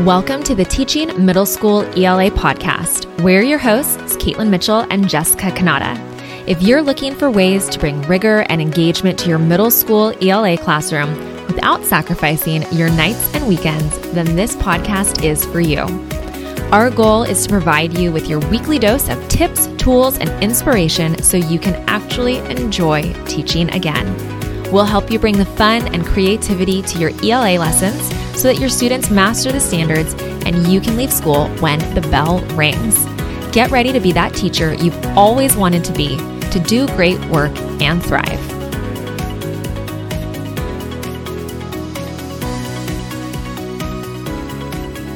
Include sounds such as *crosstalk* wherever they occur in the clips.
Welcome to the Teaching Middle School ELA podcast. We're your hosts, Caitlin Mitchell and Jessica Kanata. If you're looking for ways to bring rigor and engagement to your middle school ELA classroom without sacrificing your nights and weekends, then this podcast is for you. Our goal is to provide you with your weekly dose of tips, tools, and inspiration so you can actually enjoy teaching again. We'll help you bring the fun and creativity to your ELA lessons so that your students master the standards and you can leave school when the bell rings. Get ready to be that teacher you've always wanted to be, to do great work and thrive.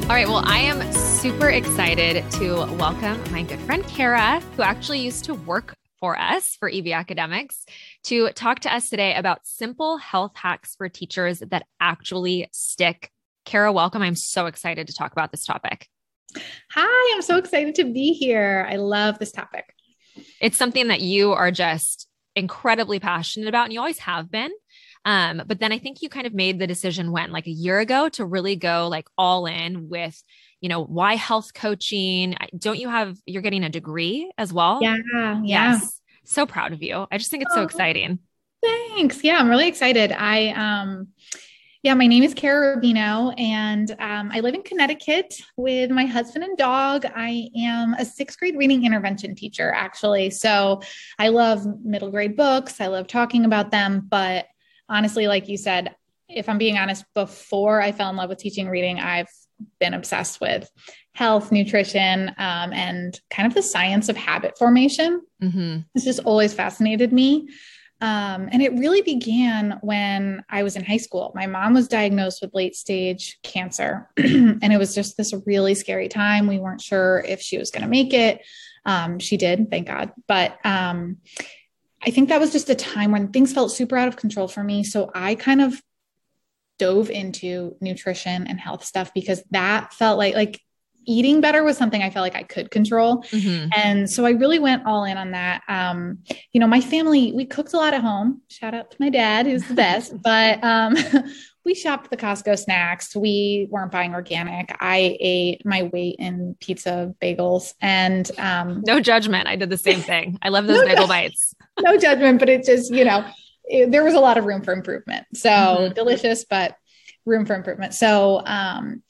All right, well, I am super excited to welcome my good friend Kara, who actually used to work for us for EB Academics to talk to us today about simple health hacks for teachers that actually stick. Kara, welcome. I'm so excited to talk about this topic. Hi, I'm so excited to be here. I love this topic. It's something that you are just incredibly passionate about, and you always have been. Um, but then I think you kind of made the decision when, like a year ago, to really go like all in with, you know, why health coaching? Don't you have, you're getting a degree as well? Yeah. yeah. Yes. So proud of you. I just think it's so oh, exciting. Thanks. Yeah, I'm really excited. I um yeah, my name is Kara Rubino, and um, I live in Connecticut with my husband and dog. I am a sixth grade reading intervention teacher, actually. So I love middle grade books. I love talking about them. But honestly, like you said, if I'm being honest, before I fell in love with teaching reading, I've been obsessed with health, nutrition, um, and kind of the science of habit formation. Mm-hmm. It's just always fascinated me. Um, and it really began when I was in high school. My mom was diagnosed with late stage cancer, *clears throat* and it was just this really scary time. We weren't sure if she was going to make it. Um, she did, thank God. But um, I think that was just a time when things felt super out of control for me. So I kind of dove into nutrition and health stuff because that felt like like eating better was something I felt like I could control. Mm-hmm. And so I really went all in on that. Um, you know, my family, we cooked a lot at home. Shout out to my dad, who's the best. *laughs* but um, *laughs* we shopped the Costco snacks. We weren't buying organic. I ate my weight in pizza bagels and um, no judgment. I did the same thing. I love those *laughs* no bagel bites. no judgment, but it just, you know, it, there was a lot of room for improvement. So mm-hmm. delicious, but room for improvement. So, um,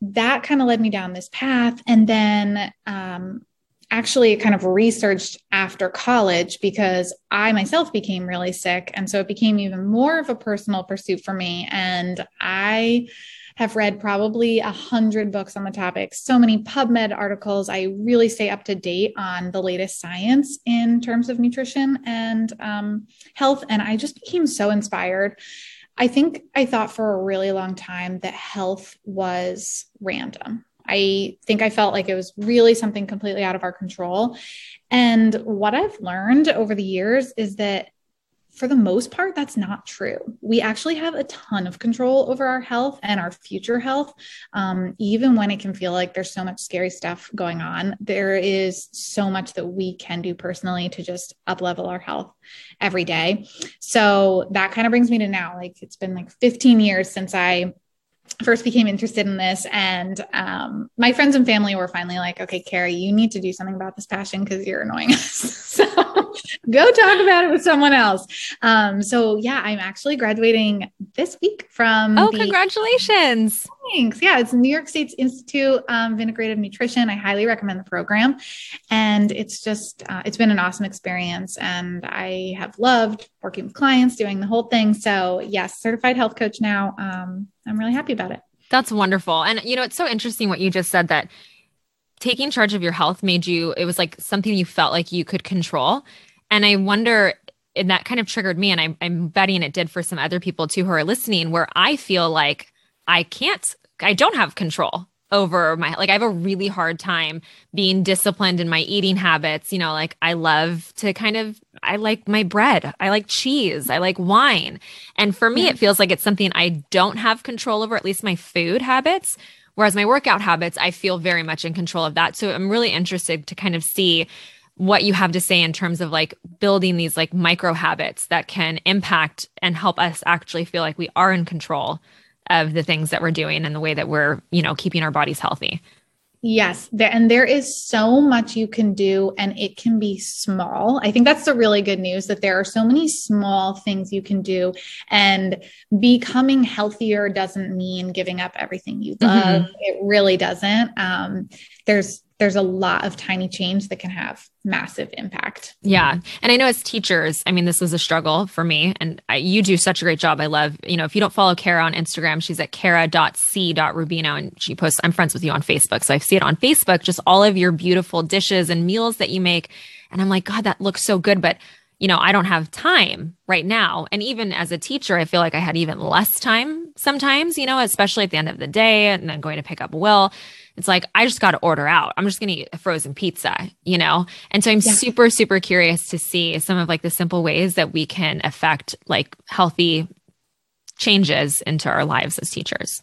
that kind of led me down this path. And then um, actually kind of researched after college because I myself became really sick. And so it became even more of a personal pursuit for me. And I have read probably a hundred books on the topic, so many PubMed articles. I really stay up to date on the latest science in terms of nutrition and um, health. And I just became so inspired. I think I thought for a really long time that health was random. I think I felt like it was really something completely out of our control. And what I've learned over the years is that for the most part, that's not true. We actually have a ton of control over our health and our future health. Um, even when it can feel like there's so much scary stuff going on, there is so much that we can do personally to just up level our health every day. So that kind of brings me to now. Like it's been like 15 years since I first became interested in this and um, my friends and family were finally like okay carrie you need to do something about this passion because you're annoying us. *laughs* So go talk about it with someone else. Um, so yeah i'm actually graduating this week from oh the- congratulations thanks yeah it's new york state's institute um, of integrative nutrition i highly recommend the program and it's just uh, it's been an awesome experience and i have loved working with clients doing the whole thing so yes certified health coach now um, I'm really happy about it. That's wonderful. And you know, it's so interesting what you just said that taking charge of your health made you it was like something you felt like you could control. And I wonder and that kind of triggered me and I'm, I'm betting it did for some other people too who are listening where I feel like I can't I don't have control over my like I have a really hard time being disciplined in my eating habits. You know, like I love to kind of I like my bread. I like cheese. I like wine. And for me it feels like it's something I don't have control over at least my food habits. Whereas my workout habits, I feel very much in control of that. So I'm really interested to kind of see what you have to say in terms of like building these like micro habits that can impact and help us actually feel like we are in control of the things that we're doing and the way that we're, you know, keeping our bodies healthy. Yes, there, and there is so much you can do, and it can be small. I think that's the really good news that there are so many small things you can do, and becoming healthier doesn't mean giving up everything you love. Mm-hmm. It really doesn't. Um, there's there's a lot of tiny change that can have massive impact. Yeah. And I know as teachers, I mean, this was a struggle for me and I, you do such a great job. I love, you know, if you don't follow Kara on Instagram, she's at kara.c.rubino and she posts, I'm friends with you on Facebook. So I see it on Facebook, just all of your beautiful dishes and meals that you make. And I'm like, God, that looks so good. But you know, I don't have time right now. And even as a teacher, I feel like I had even less time sometimes, you know, especially at the end of the day and then going to pick up Will. It's like, I just got to order out. I'm just going to eat a frozen pizza, you know? And so I'm yeah. super, super curious to see some of like the simple ways that we can affect like healthy changes into our lives as teachers.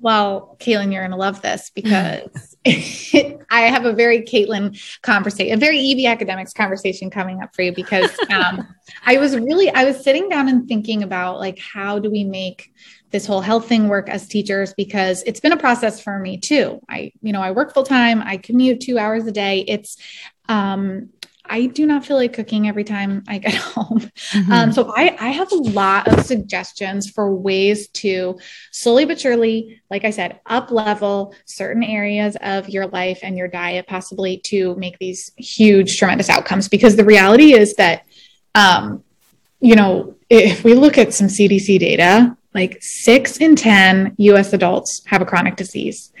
Well, Caitlin, you're going to love this *laughs* because *laughs* I have a very Caitlin conversation, a very EB academics conversation coming up for you because *laughs* um, I was really, I was sitting down and thinking about like, how do we make this whole health thing work as teachers because it's been a process for me too. I, you know, I work full time, I commute two hours a day. It's, um, I do not feel like cooking every time I get *laughs* home. Mm-hmm. Um, so I, I have a lot of suggestions for ways to slowly but surely, like I said, up level certain areas of your life and your diet, possibly to make these huge, tremendous outcomes. Because the reality is that, um, you know, if we look at some CDC data, like six in 10 US adults have a chronic disease,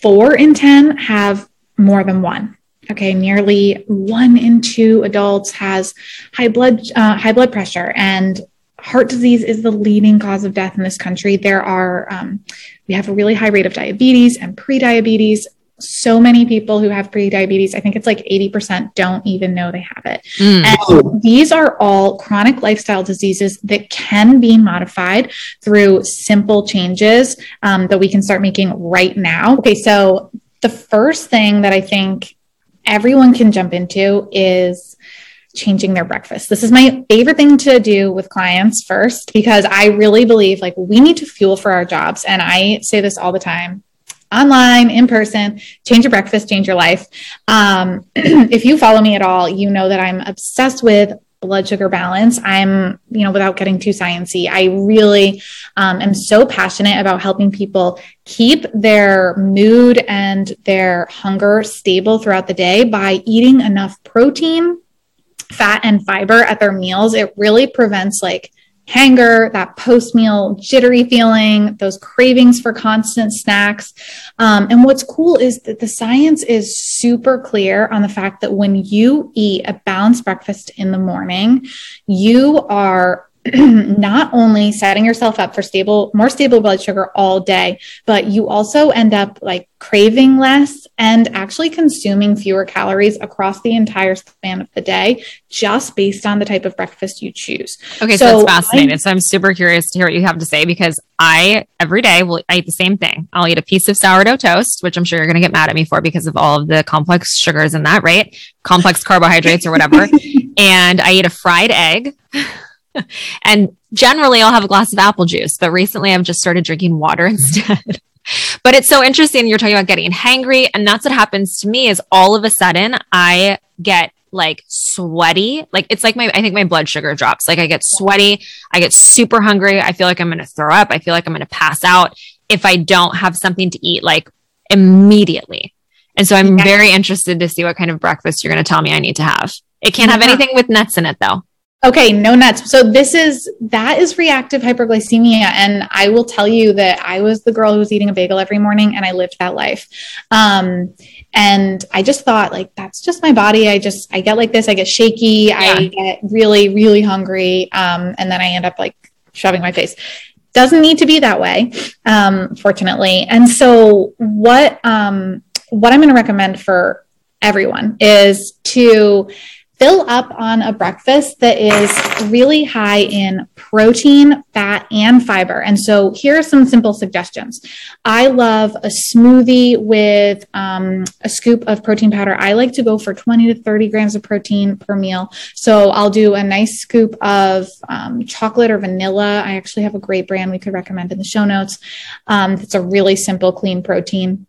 four in 10 have more than one. Okay, nearly one in two adults has high blood uh, high blood pressure, and heart disease is the leading cause of death in this country. There are um, we have a really high rate of diabetes and prediabetes so many people who have pre-diabetes i think it's like 80% don't even know they have it mm. and these are all chronic lifestyle diseases that can be modified through simple changes um, that we can start making right now okay so the first thing that i think everyone can jump into is changing their breakfast. This is my favorite thing to do with clients first because I really believe like we need to fuel for our jobs and I say this all the time online, in person, change your breakfast, change your life. Um, *clears throat* if you follow me at all, you know that I'm obsessed with blood sugar balance. I'm, you know, without getting too sciencey, I really um, am so passionate about helping people keep their mood and their hunger stable throughout the day by eating enough protein, fat, and fiber at their meals. It really prevents like hanger, that post meal jittery feeling, those cravings for constant snacks. Um, and what's cool is that the science is super clear on the fact that when you eat a balanced breakfast in the morning, you are *clears throat* not only setting yourself up for stable, more stable blood sugar all day, but you also end up like craving less and actually consuming fewer calories across the entire span of the day just based on the type of breakfast you choose. Okay, so, so that's fascinating. I, so I'm super curious to hear what you have to say because I every day will I eat the same thing. I'll eat a piece of sourdough toast, which I'm sure you're going to get mad at me for because of all of the complex sugars in that, right? Complex carbohydrates or whatever. *laughs* and I eat a fried egg. *laughs* and generally I'll have a glass of apple juice, but recently I've just started drinking water *laughs* mm-hmm. instead. but it's so interesting. You're talking about getting hangry. And that's what happens to me is all of a sudden I get like sweaty. Like it's like my, I think my blood sugar drops. Like I get sweaty. I get super hungry. I feel like I'm going to throw up. I feel like I'm going to pass out if I don't have something to eat like immediately. And so I'm yeah. very interested to see what kind of breakfast you're going to tell me I need to have. It can't have anything with nuts in it though. Okay, no nuts. So this is that is reactive hypoglycemia, and I will tell you that I was the girl who was eating a bagel every morning, and I lived that life. Um, and I just thought like that's just my body. I just I get like this. I get shaky. Yeah. I get really really hungry, um, and then I end up like shoving my face. Doesn't need to be that way, um, fortunately. And so what um, what I'm going to recommend for everyone is to fill up on a breakfast that is really high in protein, fat, and fiber. And so here are some simple suggestions. I love a smoothie with um, a scoop of protein powder. I like to go for 20 to 30 grams of protein per meal. So I'll do a nice scoop of um, chocolate or vanilla. I actually have a great brand we could recommend in the show notes. Um, it's a really simple, clean protein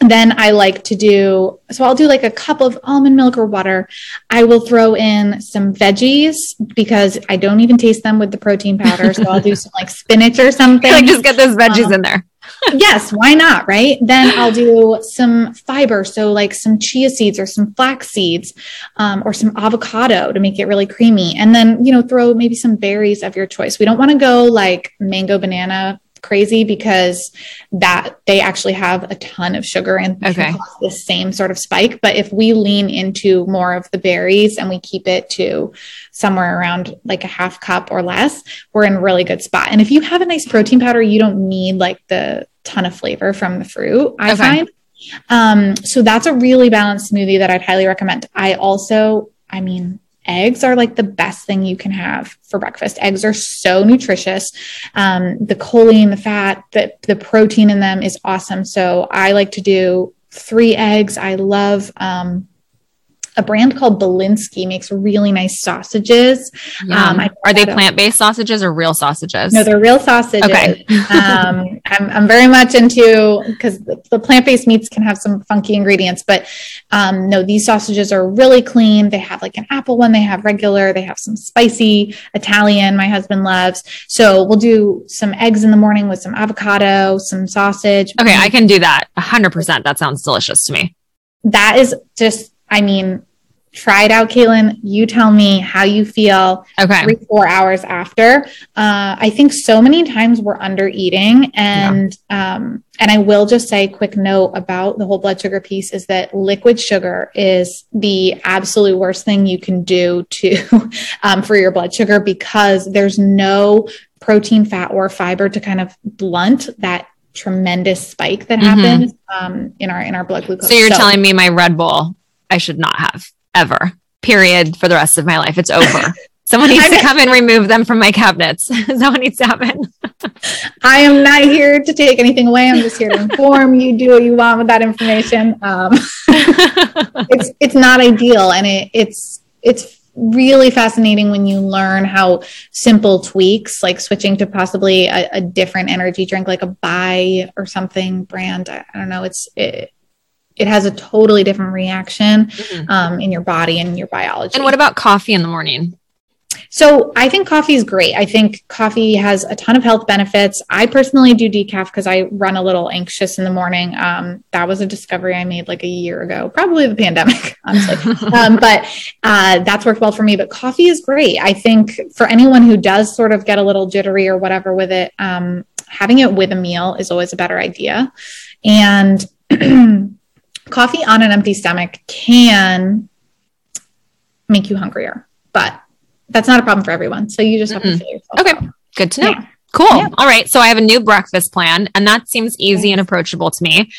then I like to do, so I'll do like a cup of almond milk or water. I will throw in some veggies because I don't even taste them with the protein powder. So I'll do some like spinach or something. like *laughs* just get those veggies um, in there. *laughs* yes, why not? Right. Then I'll do some fiber. So, like some chia seeds or some flax seeds um, or some avocado to make it really creamy. And then, you know, throw maybe some berries of your choice. We don't want to go like mango banana crazy because that they actually have a ton of sugar and okay. the same sort of spike. But if we lean into more of the berries and we keep it to somewhere around like a half cup or less, we're in a really good spot. And if you have a nice protein powder, you don't need like the ton of flavor from the fruit, I okay. find. Um, so that's a really balanced smoothie that I'd highly recommend. I also, I mean, eggs are like the best thing you can have for breakfast. Eggs are so nutritious. Um, the choline, the fat, the, the protein in them is awesome. So I like to do three eggs. I love um, a brand called Bilinski makes really nice sausages. Um, Are they plant based sausages or real sausages? No, they're real sausages. Okay. *laughs* um, I'm, I'm very much into because the, the plant based meats can have some funky ingredients, but um, no, these sausages are really clean. They have like an apple one, they have regular, they have some spicy Italian, my husband loves. So we'll do some eggs in the morning with some avocado, some sausage. Okay, I can do that 100%. That sounds delicious to me. That is just I mean, try it out, Caitlin. You tell me how you feel okay. three, four hours after. Uh, I think so many times we're under eating and, yeah. um, and I will just say quick note about the whole blood sugar piece is that liquid sugar is the absolute worst thing you can do to, *laughs* um, for your blood sugar because there's no protein, fat, or fiber to kind of blunt that tremendous spike that mm-hmm. happens um, in our in our blood glucose. So you're so, telling me my Red Bull I should not have ever. Period. For the rest of my life, it's over. *laughs* Someone needs to come and remove them from my cabinets. *laughs* Someone needs to happen. *laughs* I am not here to take anything away. I'm just here to inform you. Do what you want with that information. Um, it's it's not ideal, and it, it's it's really fascinating when you learn how simple tweaks, like switching to possibly a, a different energy drink, like a Bai or something brand. I, I don't know. It's it, it has a totally different reaction mm-hmm. um, in your body and your biology. And what about coffee in the morning? So I think coffee is great. I think coffee has a ton of health benefits. I personally do decaf because I run a little anxious in the morning. Um, that was a discovery I made like a year ago, probably the pandemic, *laughs* honestly. *laughs* um, but uh, that's worked well for me. But coffee is great. I think for anyone who does sort of get a little jittery or whatever with it, um, having it with a meal is always a better idea. And *clears throat* coffee on an empty stomach can make you hungrier, but that's not a problem for everyone. So you just have mm to fill yourself. Okay. Out. Good to know. Yeah. Cool. Yeah. All right. So I have a new breakfast plan, and that seems easy and approachable to me.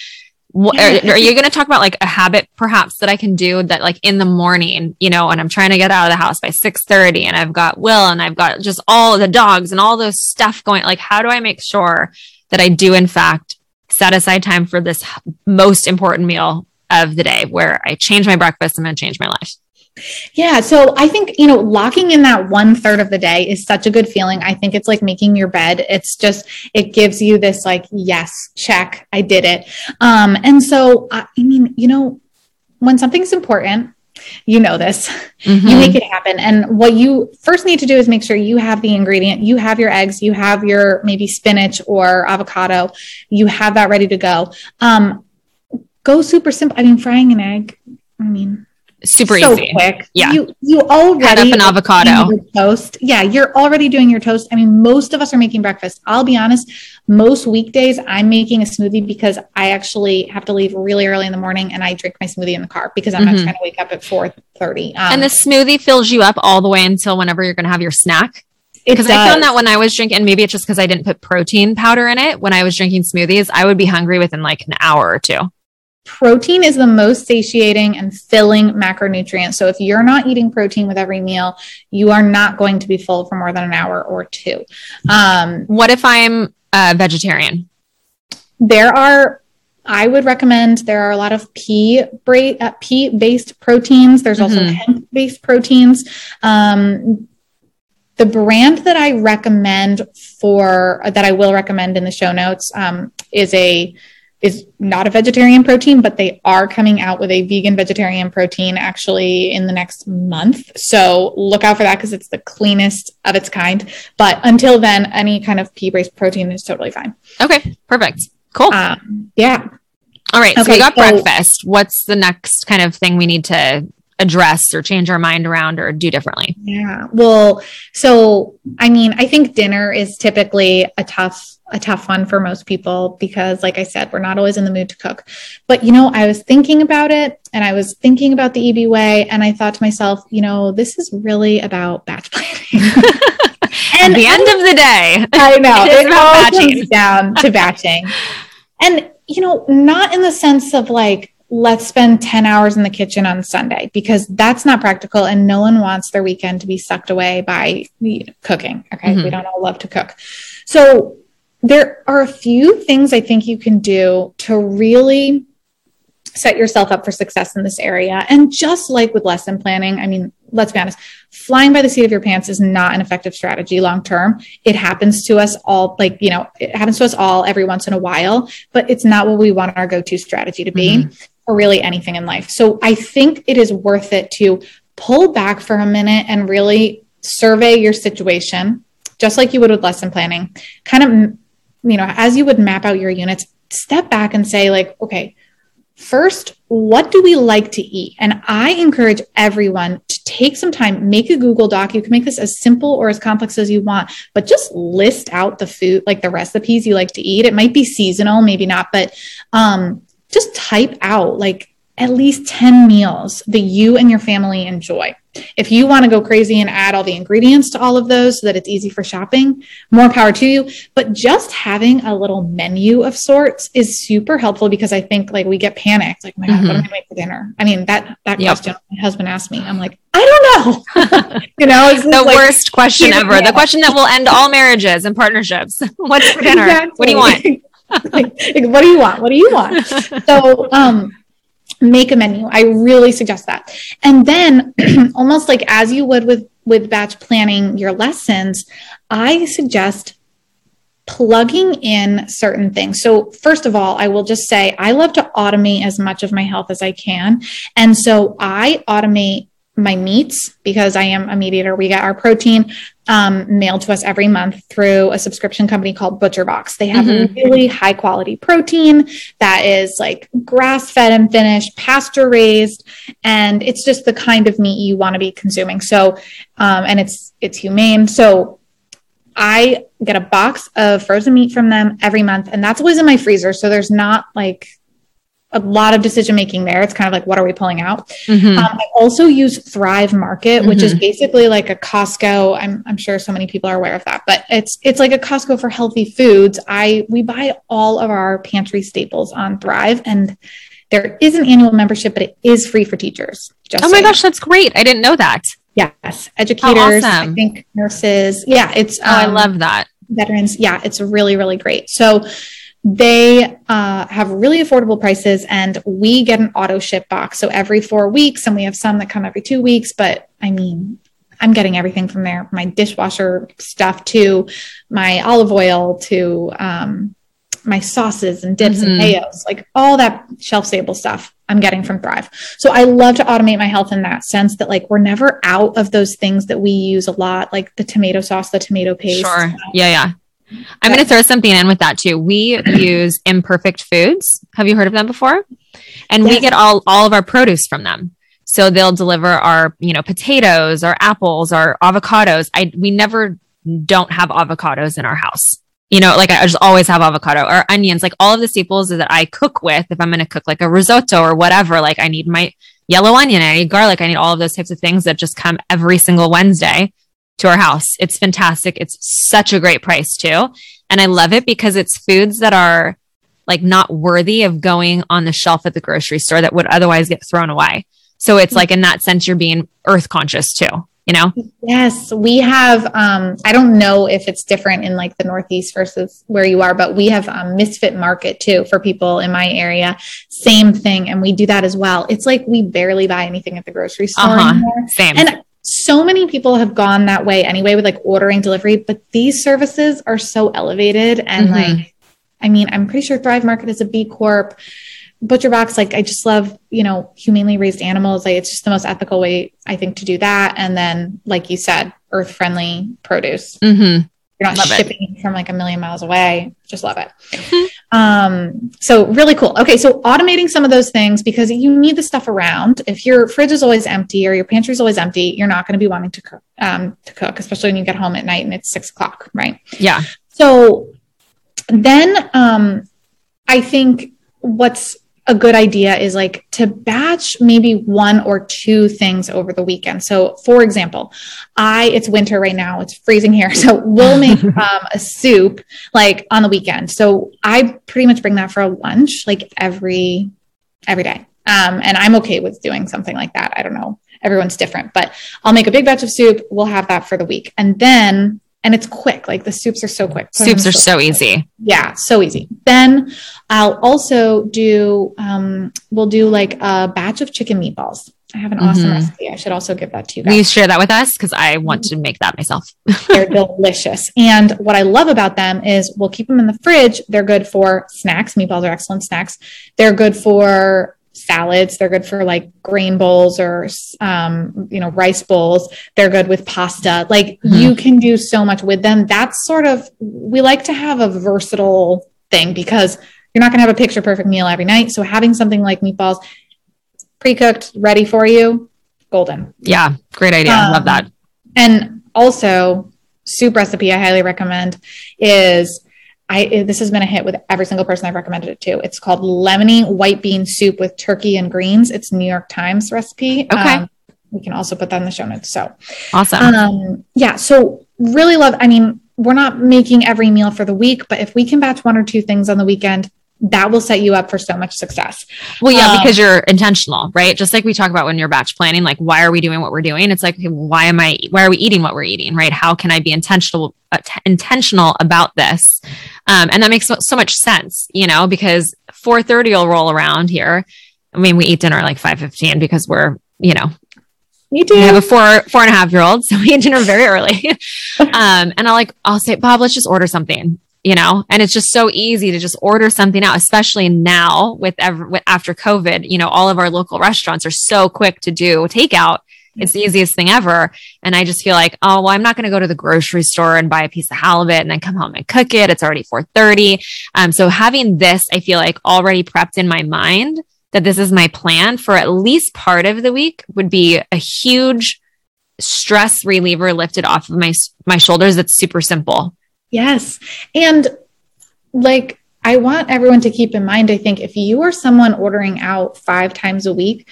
What, are, are, you going to talk about like a habit perhaps that I can do that like in the morning, you know, and I'm trying to get out of the house by 6:30 and I've got Will and I've got just all the dogs and all those stuff going like how do I make sure that I do in fact set aside time for this most important meal of the day where I change my breakfast. I'm going to change my life. Yeah. So I think, you know, locking in that one third of the day is such a good feeling. I think it's like making your bed. It's just, it gives you this like, yes, check, I did it. Um, and so, I mean, you know, when something's important, you know this. Mm-hmm. you make it happen. And what you first need to do is make sure you have the ingredient you have your eggs you have your maybe spinach or avocado you have that ready to go. Um, go super simple. I mean frying an egg i mean super so easy. quick. Yeah. You you already cut up an avocado toast. Yeah, you're already doing your toast. I mean, most of us are making breakfast. I'll be honest, most weekdays I'm making a smoothie because I actually have to leave really early in the morning and I drink my smoothie in the car because I'm mm-hmm. not trying to wake up at 4:30. Um, and the smoothie fills you up all the way until whenever you're going to have your snack. Because I found that when I was drinking, maybe it's just because I didn't put protein powder in it. When I was drinking smoothies, I would be hungry within like an hour or two. Protein is the most satiating and filling macronutrient. So if you're not eating protein with every meal, you are not going to be full for more than an hour or two. Um, what if I'm a vegetarian? There are I would recommend there are a lot of pea, uh, pea based proteins. There's also mm-hmm. hemp based proteins. Um, the brand that I recommend for that I will recommend in the show notes um, is a is not a vegetarian protein, but they are coming out with a vegan vegetarian protein actually in the next month. So look out for that because it's the cleanest of its kind. But until then, any kind of pea based protein is totally fine. Okay, perfect. Cool. Um, yeah. All right. Okay, so we got so, breakfast. What's the next kind of thing we need to address or change our mind around or do differently? Yeah. Well, so I mean, I think dinner is typically a tough a tough one for most people because like I said, we're not always in the mood to cook. But you know, I was thinking about it and I was thinking about the EB way and I thought to myself, you know, this is really about batch *laughs* planning. and *laughs* At the end of the day, *laughs* I know it, it all batching. comes down to batching. and you know, not in the sense of like let's spend 10 hours in the kitchen on Sunday because that's not practical and no one wants their weekend to be sucked away by cooking. Okay. Mm-hmm. We don't all love to cook. So there are a few things I think you can do to really set yourself up for success in this area. And just like with lesson planning, I mean, let's be honest, flying by the seat of your pants is not an effective strategy long term. It happens to us all, like, you know, it happens to us all every once in a while, but it's not what we want our go to strategy to be. Mm-hmm or really anything in life. So I think it is worth it to pull back for a minute and really survey your situation, just like you would with lesson planning. Kind of, you know, as you would map out your units, step back and say, like, okay, first, what do we like to eat? And I encourage everyone to take some time, make a Google Doc. You can make this as simple or as complex as you want, but just list out the food, like the recipes you like to eat. It might be seasonal, maybe not, but um, just type out like at least 10 meals that you and your family enjoy. If you want to go crazy and add all the ingredients to all of those so that it's easy for shopping, more power to you. But just having a little menu of sorts is super helpful because I think like we get panicked, like, oh my God, mm-hmm. what am I make for dinner? I mean, that that yep. question my husband asked me. I'm like, I don't know. *laughs* you know, it's the like, worst question ever. The question that will end all marriages and partnerships. *laughs* What's for dinner? Exactly. What do you want? *laughs* like, what do you want? What do you want? So, um, make a menu. I really suggest that. And then *clears throat* almost like as you would with with batch planning your lessons, I suggest plugging in certain things. So, first of all, I will just say I love to automate as much of my health as I can. And so I automate my meats because I am a meat eater. We get our protein um, mailed to us every month through a subscription company called ButcherBox. They have mm-hmm. really high quality protein that is like grass fed and finished, pasture raised, and it's just the kind of meat you want to be consuming. So, um, and it's it's humane. So, I get a box of frozen meat from them every month, and that's always in my freezer. So there's not like a lot of decision making there. It's kind of like, what are we pulling out? Mm-hmm. Um, I also use Thrive Market, which mm-hmm. is basically like a Costco. I'm, I'm sure so many people are aware of that, but it's it's like a Costco for healthy foods. I we buy all of our pantry staples on Thrive, and there is an annual membership, but it is free for teachers. oh my so gosh, that's great! I didn't know that. Yes, educators. awesome. I think nurses. Yeah, it's. Um, oh, I um, love that. Veterans. Yeah, it's really really great. So they uh, have really affordable prices and we get an auto ship box. So every four weeks and we have some that come every two weeks but i mean i'm getting everything from there. My dishwasher stuff to my olive oil to um, my sauces and dips mm-hmm. and mayos like all that shelf stable stuff i'm getting from thrive. So i love to automate my health in that sense that like we're never out of those things that we use a lot like the tomato sauce the tomato paste. Sure. Yeah yeah I'm going to throw something in with that too. We use Imperfect Foods. Have you heard of them before? And yes. we get all all of our produce from them. So they'll deliver our, you know, potatoes, our apples, our avocados. I we never don't have avocados in our house. You know, like I just always have avocado or onions, like all of the staples that I cook with. If I'm going to cook like a risotto or whatever, like I need my yellow onion, I need garlic, I need all of those types of things that just come every single Wednesday to our house. It's fantastic. It's such a great price too. And I love it because it's foods that are like not worthy of going on the shelf at the grocery store that would otherwise get thrown away. So it's like in that sense, you're being earth conscious too, you know? Yes, we have. Um, I don't know if it's different in like the Northeast versus where you are, but we have um, Misfit Market too for people in my area. Same thing, and we do that as well. It's like we barely buy anything at the grocery store Uh-huh. anymore. Same. And so many people have gone that way anyway with like ordering delivery, but these services are so elevated and Mhm. like, I mean, I'm pretty sure Thrive Market is a B Corp. Butcher Box, like I just love, you know, humanely raised animals. Like it's just the most ethical way, I think, to do that. And then, like you said, earth friendly produce. hmm You're not Love it. shipping from like a million miles away. Just love it. Um, so really cool. Okay, so automating some of those things because you need the stuff around. If your fridge is always empty or your pantry is always empty, you're not going to be wanting to cook, um, to cook, especially when you get home at night and it's six o'clock, right? Yeah. So then um, I think what's a good idea is like to batch maybe one or two things over the weekend. So for example, I it's winter right now, it's freezing here. *laughs* So we'll make *laughs* um, a soup like on the weekend. So I pretty much bring that for a lunch like every every day. Um, and I'm okay with doing something like that. I don't know. Everyone's different, but I'll make a big batch of soup. We'll have that for the week. And then and it's quick. Like the soups are so quick. Put Soups are so easy. Yeah, so easy. Then I'll also do um we'll do like a batch of chicken meatballs. I have an awesome Mhm. recipe. I should also give that to you Will you share that with us? Because I want to make that myself. *laughs* They're delicious. And what I love about them is we'll keep them in the fridge. They're good for snacks. Meatballs are excellent snacks. They're good for salads. They're good for like grain bowls or um, you know, rice bowls. They're good with pasta. Like Mhm. you can do so much with them. That's sort of we like to have a versatile thing because you're not going to have a picture perfect meal every night. So having something like meatballs pre-cooked, ready for you, golden. Yeah. Great idea. Um, Love that. And also, soup recipe I highly recommend is I this has been a hit with every single person I've recommended it to. It's called lemony white bean soup with turkey and greens. It's New York Times recipe. Um, Okay. we can also put that in the show notes. So, Awesome. um, yeah. So really love. I mean, we're not making every meal for the week, but if we can batch one or two things on the weekend, that will set you up for so much success. Well, yeah, Um, because you're intentional, right? Just like we talk about when you're batch planning, like why are we doing what we're doing? It's like, okay, why am I? Why are we eating what we're eating? Right? How can I be intentional, uh, t- intentional about this? Um, and that makes so, so much sense, you know, because 4:30 will roll around here. I mean, we eat dinner at like 5:15 because we're, you know, You do. we have a four four and a half year old, *laughs* so we eat dinner very early. *laughs* um, and I'll like I'll say, Bob, let's just order something, you know. And it's just so easy to just order something out, especially now with, ever, with after COVID. You know, all of our local restaurants are so quick to do takeout. It's the easiest thing ever. And I just feel like, oh well, I'm not going to go to the grocery store and buy a piece of halibut and then come home and cook it. It's already 4:30. Um, so having this, I feel like already prepped in my mind that this is my plan for at least part of the week would be a huge stress reliever lifted off of my my shoulders that's super simple Yes. And like, I want everyone to keep in mind, I think if you are someone ordering out five times a week,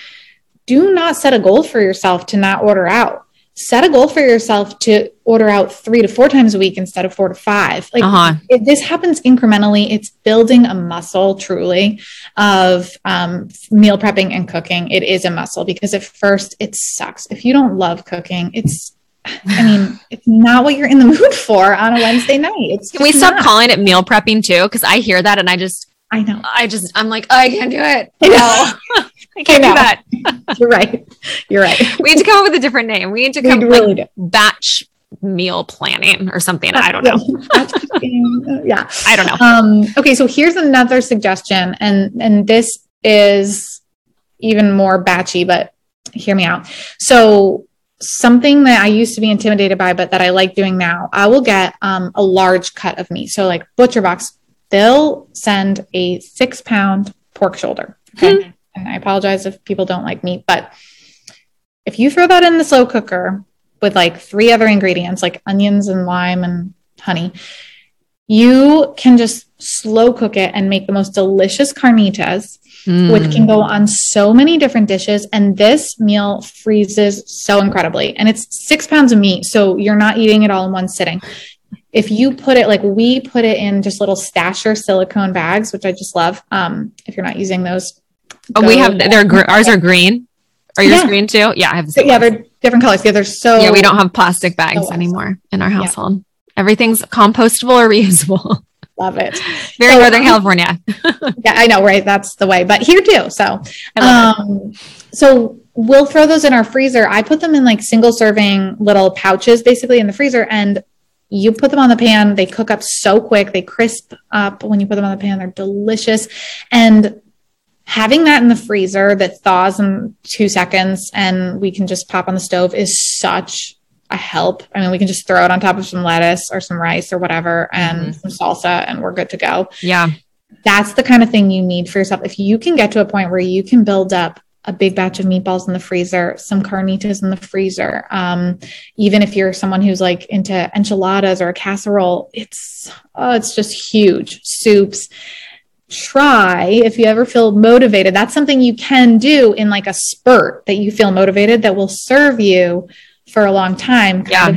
do not set a goal for yourself to not order out. Set a goal for yourself to order out three to four times a week instead of four to five. Like, uh-huh it, this happens incrementally. It's building a muscle truly of um, meal prepping and cooking. It is a muscle because at first it sucks. If you don't love cooking, it's, I mean, it's not what you're in the *laughs* mood for on a Wednesday night. It's can we stop not. calling it meal prepping too because i hear that and i just I know. i just i'm like oh, i can't do it know. *laughs* i can't I do that *laughs* You're right. You're right. we need to come up with a different name we need to come really like batch meal planning or something i don't know know. yeah. i don't know Um, okay, so here's another suggestion, and and this is even more batchy, but hear me out. So something that I used to be intimidated by, but that I like doing now, I will get um, a large cut of meat. So like Butcher Box, they'll send a six pound pork shoulder. Okay. And I apologize if people don't like meat, but if you throw that in the slow cooker with like three other ingredients, like onions and lime and honey, you can just slow cook it and make the most delicious carnitas, which Mm. can go on so many different dishes. And this meal freezes so incredibly. And it's six pounds of meat. So you're not eating it all in one sitting. if you put it like we put it in just little stasher silicone bags, which I just love. Um, if you're not using those, oh, we have they're gr- ours are green. Are yours yeah. green too? Yeah, I have. The yeah, they're different colors. Yeah, they're so. Yeah, we don't have plastic bags so anymore in our household. Yeah. Everything's compostable or reusable. *laughs* Love it. Very so, Northern California. *laughs* yeah, I know, right? That's the way, but here too. So, um, so we'll throw those in our freezer. I put them in like single serving little pouches basically in the freezer and you put them on the pan. They cook up so quick. They crisp up when you put them on the pan. They're delicious. And having that in the freezer that thaws in two seconds and we can just pop on the stove is such a help. I mean, we can just throw it on top of some lettuce or some rice or whatever and mm-hmm. some salsa and we're good to go. Yeah. That's the kind of thing you need for yourself. If you can get to a point where you can build up a big batch of meatballs in the freezer, some carnitas in the freezer. Um, even if you're someone who's like into enchiladas or a casserole, it's oh, it's just huge. Soups. Try if you ever feel motivated. That's something you can do in like a spurt that you feel motivated that will serve you for a long time. Yeah.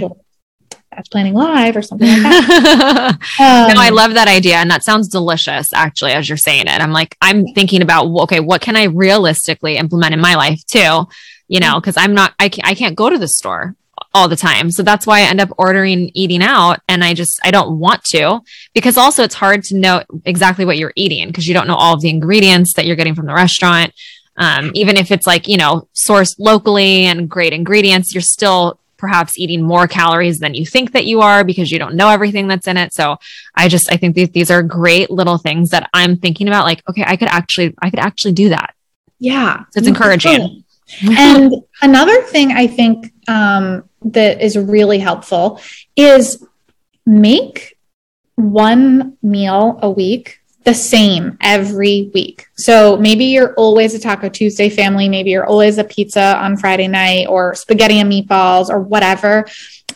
That's planning live or something like that. um, *laughs* no, I love that idea. And that sounds delicious, actually, as you're saying it. I'm like, I'm thinking about, okay, what can I realistically implement in my life too? You know, because I'm not, I can't, I can't go to the store all the time. So that's why I end up ordering eating out. And I just, I don't want to because also it's hard to know exactly what you're eating because you don't know all of the ingredients that you're getting from the restaurant. Um, even if it's like, you know, sourced locally and great ingredients, you're still perhaps eating more calories than you think that you are because you don't know everything that's in it. So I just, I think these, these are great little things that I'm thinking about. Like, okay, I could actually, I could actually do that. Yeah. So it's encouraging. and another thing I think um, that is really helpful is make one meal a week the same every week. So maybe you're always a Taco Tuesday family, maybe you're always a pizza on Friday night or spaghetti and meatballs or whatever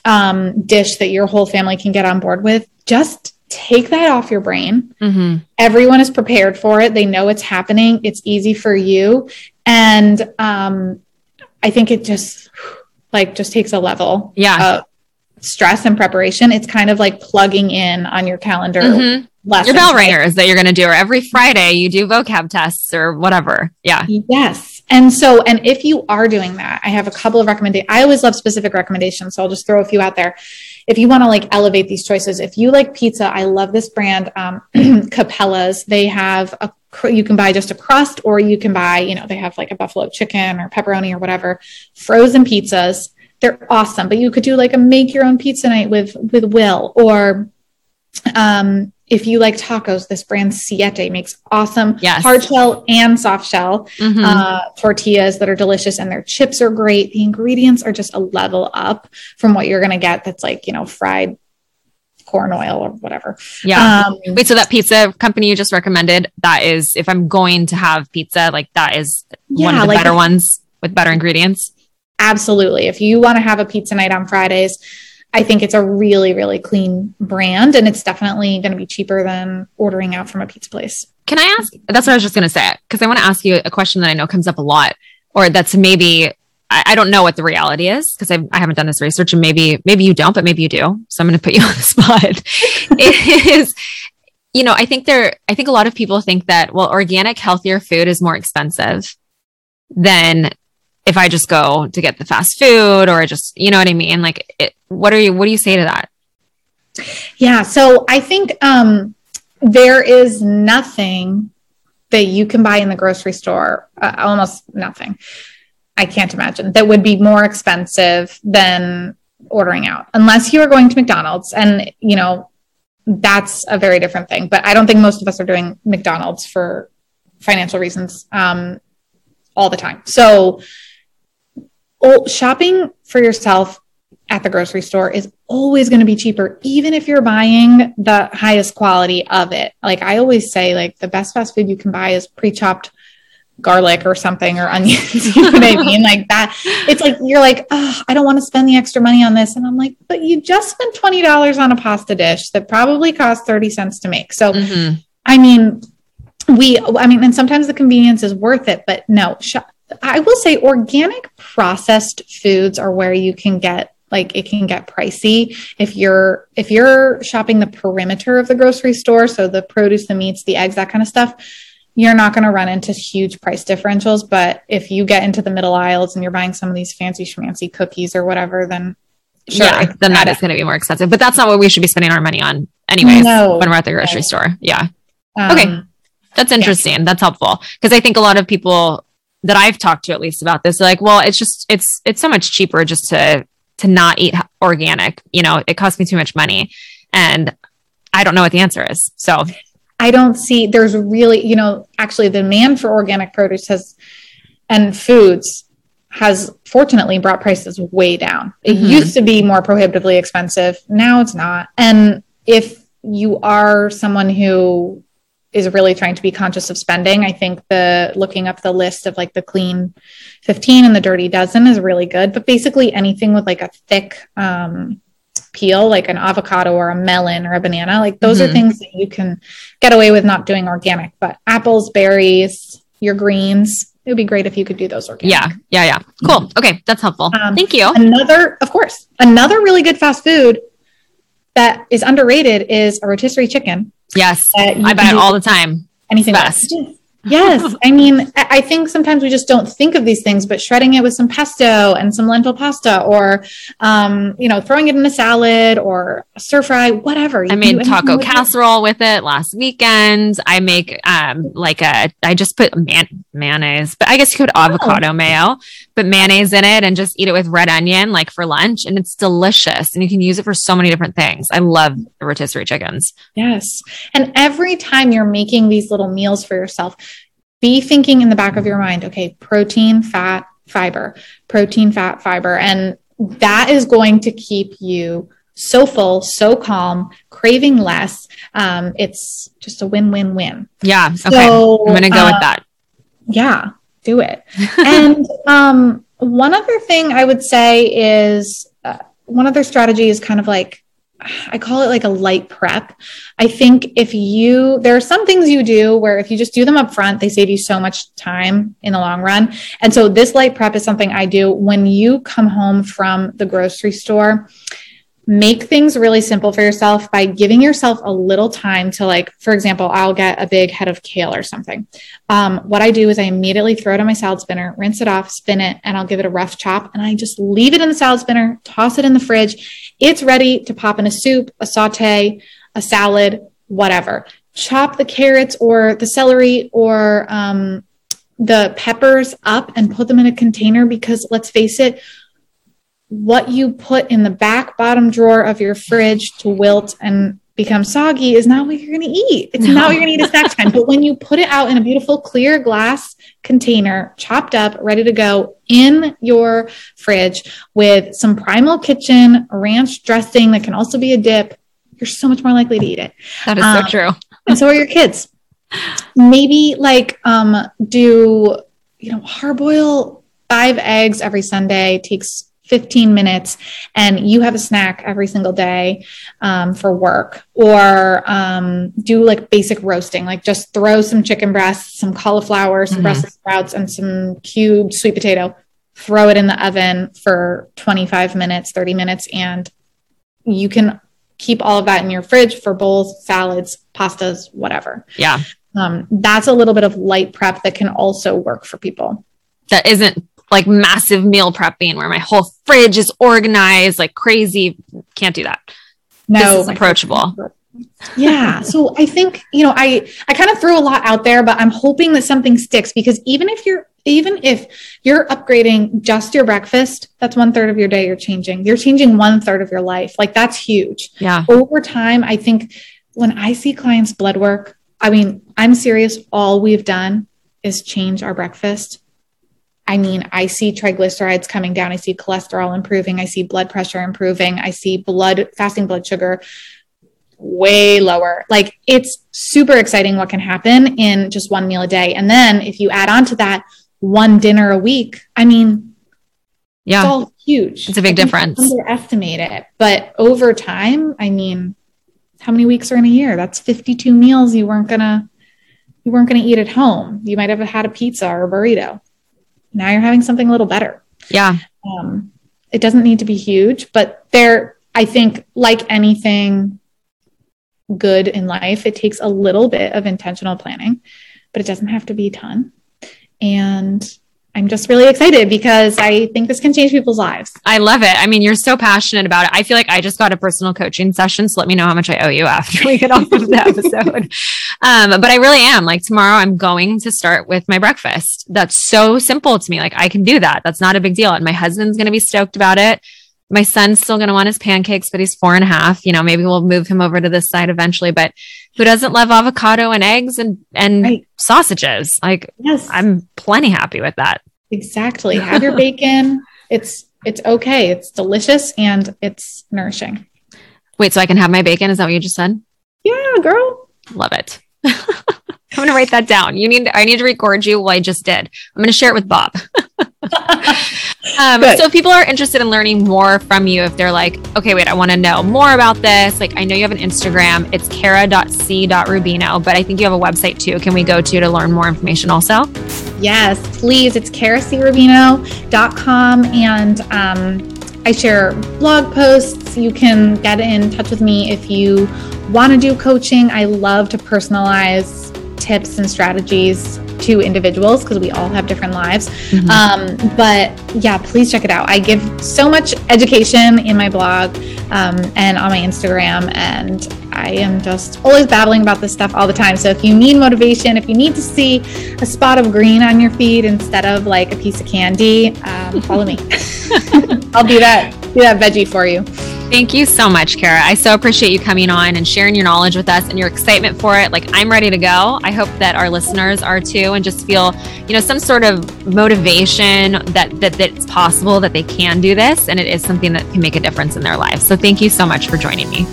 um, dish that your whole family can get on board with. Just take that off your brain. Mm-hmm. Everyone is prepared for it. They know it's happening. It's easy for you. And um, I think it just like just takes a level yeah. of stress and preparation. It's kind of like plugging in on your calendar mm-hmm lessons. Your bell ringers that you're going to do, or every Friday you do vocab tests or whatever. Yeah. Yes. And so, and if you are doing that, I have a couple of recommendations. I always love specific recommendations. So I'll just throw a few out there. If you want to like elevate these choices, if you like pizza, I love this brand, um, *clears throat* Cappello's. They have a, you can buy just a crust or you can buy, you know, they have like a buffalo chicken or pepperoni or whatever, frozen pizzas. They're awesome, but you could do like a make your own pizza night with, with Will or, um, if you like tacos, this brand Siete makes awesome yes. hard shell and soft shell mm-hmm. uh, tortillas that are delicious, and their chips are great. The ingredients are just a level up from what you're going to get. That's like you know fried corn oil or whatever. Yeah. Um, Wait, so that pizza company you just recommended, that is, if I'm going to have pizza, like that is yeah, one of the like better ones with better ingredients. Absolutely. If you want to have a pizza night on Fridays, I think it's a really, really clean brand and it's definitely going to be cheaper than ordering out from a pizza place. Can I ask? That's what I was just going to say. Because I want to ask you a question that I know comes up a lot, or that's maybe, I, I don't know what the reality is because I, I haven't done this research and maybe, maybe you don't, but maybe you do. So I'm going to put you *laughs* on the spot. it *laughs* is, you know, I think there, I think a lot of people think that, well, organic, healthier food is more expensive than if I just go to get the fast food or just, you know what I mean? Like, it, what are you, what do you say to that? Yeah. So I think um, there is nothing that you can buy in the grocery store, uh, almost nothing. I can't imagine that would be more expensive than ordering out, unless you are going to McDonald's. And, you know, that's a very different thing. But I don't think most of us are doing McDonald's for financial reasons um, all the time. So, oh, shopping for yourself at the grocery store is always going to be cheaper, even if you're buying the highest quality of it. Like I always say, like the best fast food you can buy is pre-chopped garlic or something or *laughs* onions. you know what I mean? *laughs* Like that. It's like you're like, oh, I don't want to spend the extra money on this. And I'm like, but you just spent twenty dollars on a pasta dish that probably cost 30 cents to make. So mm-hmm. I mean, we I mean, and sometimes the convenience is worth it, but no, sh- I will say organic processed foods are where you can get like it can get pricey. If you're if you're shopping the perimeter of the grocery store so the produce the meats the eggs that kind of stuff you're not going to run into huge price differentials. But if you get into the middle aisles and you're buying some of these fancy schmancy cookies or whatever then sure yeah, then that is going to be more expensive. But that's not what we should be spending our money on anyways no, when we're at the grocery store. Yeah. Um, okay. That's interesting. Yeah. that's helpful. Because i think a lot of people that i've talked to at least about this like well it's just it's it's so much cheaper just to to not eat organic. You know, it costs me too much money. And I don't know what the answer is. So I don't see there's really, you know, actually the demand for organic produce has and foods has fortunately brought prices way down. It mm-hmm. used to be more prohibitively expensive. Now it's not. And if you are someone who is really trying to be conscious of spending. I think the looking up the list of like the clean 15 and the dirty dozen is really good. But basically anything with like a thick um, peel, like an avocado or a melon or a banana, like those mm-hmm. are things that you can get away with not doing organic. But apples, berries, your greens, it would be great if you could do those organic. Yeah, yeah, yeah. Cool. Okay, that's helpful. Um, Thank you. Another, of course, another really good fast food that is underrated is a rotisserie chicken. Yes, I buy it all the time. Anything best. Yes. I mean, I think sometimes we just don't think of these things, but shredding it with some pesto and some lentil pasta or, um, you know, throwing it in a salad or stir fry, whatever. I made taco casserole with it last weekend. I make, um, like a, I just put man- mayonnaise, but I guess you could avocado oh. mayo, but mayonnaise in it and just eat it with red onion, like for lunch. And it's delicious. And you can use it for so many different things. I love rotisserie chickens. Yes. And every time you're making these little meals for yourself, be thinking in the back of your mind, okay, protein, fat, fiber, protein, fat, fiber. And that is going to keep you so full, so calm, craving less. Um, it's just a win win win. Yeah. Okay. So, I'm going to go uh, with that. Yeah. Do it. *laughs* and um, one other thing I would say is uh, one other strategy is kind of like I call it like a light prep. I think if you, there are some things you do where if you just do them up front, they save you so much time in the long run. And so this light prep is something I do when you come home from the grocery store make things really simple for yourself by giving yourself a little time to like for example i'll get a big head of kale or something. Um, what i do is i immediately throw it on my salad spinner rinse it off spin it and i'll give it a rough chop and i just leave it in the salad spinner toss it in the fridge. It's ready to pop in a soup a saute a salad whatever. Chop the carrots or the celery or um, the peppers up and put them in a container because let's face it what you put in the back bottom drawer of your fridge to wilt and become soggy is not what you're going to eat. It's no. not what you're going to eat at snack time. But when you put it out in a beautiful clear glass container, chopped up, ready to go in your fridge with some primal kitchen ranch dressing that can also be a dip, you're so much more likely to eat it. That is um, so true. and so are your kids. Maybe like um do you know hard boil five eggs every Sunday takes 15 minutes and you have a snack every single day um, for work. Or um, do like basic roasting like just throw some chicken breasts some cauliflower some mm-hmm. brussels sprouts and some cubed sweet potato. Throw it in the oven for 25 minutes 30 minutes and you can keep all of that in your fridge for bowls salads pastas whatever. Yeah. Um, that's a little bit of light prep that can also work for people. That isn't like massive meal prepping where my whole fridge is organized like crazy. Can't do that. No, this is approachable. yeah. *laughs* So I think, you know, I I kind of threw a lot out there, but I'm hoping that something sticks because even if you're even if you're upgrading just your breakfast, that's one third of your day you're changing. You're changing one third of your life. Like that's huge. Yeah. Over time, I think when I see clients blood work, I mean, I'm serious. All we've done is change our breakfast I mean, I see triglycerides coming down. I see cholesterol improving. I see blood pressure improving. I see blood, fasting blood sugar way lower. Like it's super exciting what can happen in just one meal a day. And then if you add on to that one dinner a week, I mean, yeah, it's all huge. It's a big difference. Underestimate it. But over time, I mean, how many weeks are in a year? That's 52 meals you weren't gonna you weren't gonna eat at home. You might have had a pizza or a burrito now you're having something a little better. Yeah. Um, it doesn't need to be huge, but there, I think, like anything good in life, it takes a little bit of intentional planning, but it doesn't have to be a ton. And I'm just really excited because I think this can change people's lives. I love it. I mean, you're so passionate about it. I feel like I just got a personal coaching session. So let me know how much I owe you after we get off of the *laughs* episode. Um, but I really am like tomorrow I'm going to start with my breakfast. That's so simple to me. Like I can do that. That's not a big deal. And my husband's going to be stoked about it. My son's still going to want his pancakes, but he's four and a half. You know, maybe we'll move him over to this side eventually, but who doesn't love avocado and eggs and, and right. sausages? Like, yes, I'm plenty happy with that. Exactly. *laughs* Have your bacon. It's, it's okay. It's delicious and it's nourishing. Wait, so I can have my bacon? Is that what you just said? Yeah, girl. Love it. *laughs* I'm going to write that down. You need, I need to record you. Well, I just did. I'm going to share it with Bob. *laughs* *laughs* um, so if people are interested in learning more from you, if they're like, okay, wait, I want to know more about this. Like, I know you have an Instagram. It's kara.c.rubino, but I think you have a website too. Can we go to to learn more information also? Yes, please. It's karacrubino.com. And um, I share blog posts. You can get in touch with me if you want to do coaching. I love to personalize tips and strategies to individuals because we all have different lives. Mm-hmm. Um, but yeah, please check it out. I give so much education in my blog um, and on my Instagram, and I am just always babbling about this stuff all the time. So if you need motivation, if you need to see a spot of green on your feed instead of like a piece of candy, um, follow me. *laughs* *laughs* I'll do that. Do that veggie for you. Thank you so much, Kara. I so appreciate you coming on and sharing your knowledge with us and your excitement for it. Like I'm ready to go. I hope that our listeners are too and just feel, you know, some sort of motivation that that, that it's possible that they can do this and it is something that can make a difference in their lives. So thank you so much for joining me.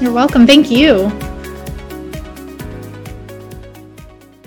You're welcome. Thank you.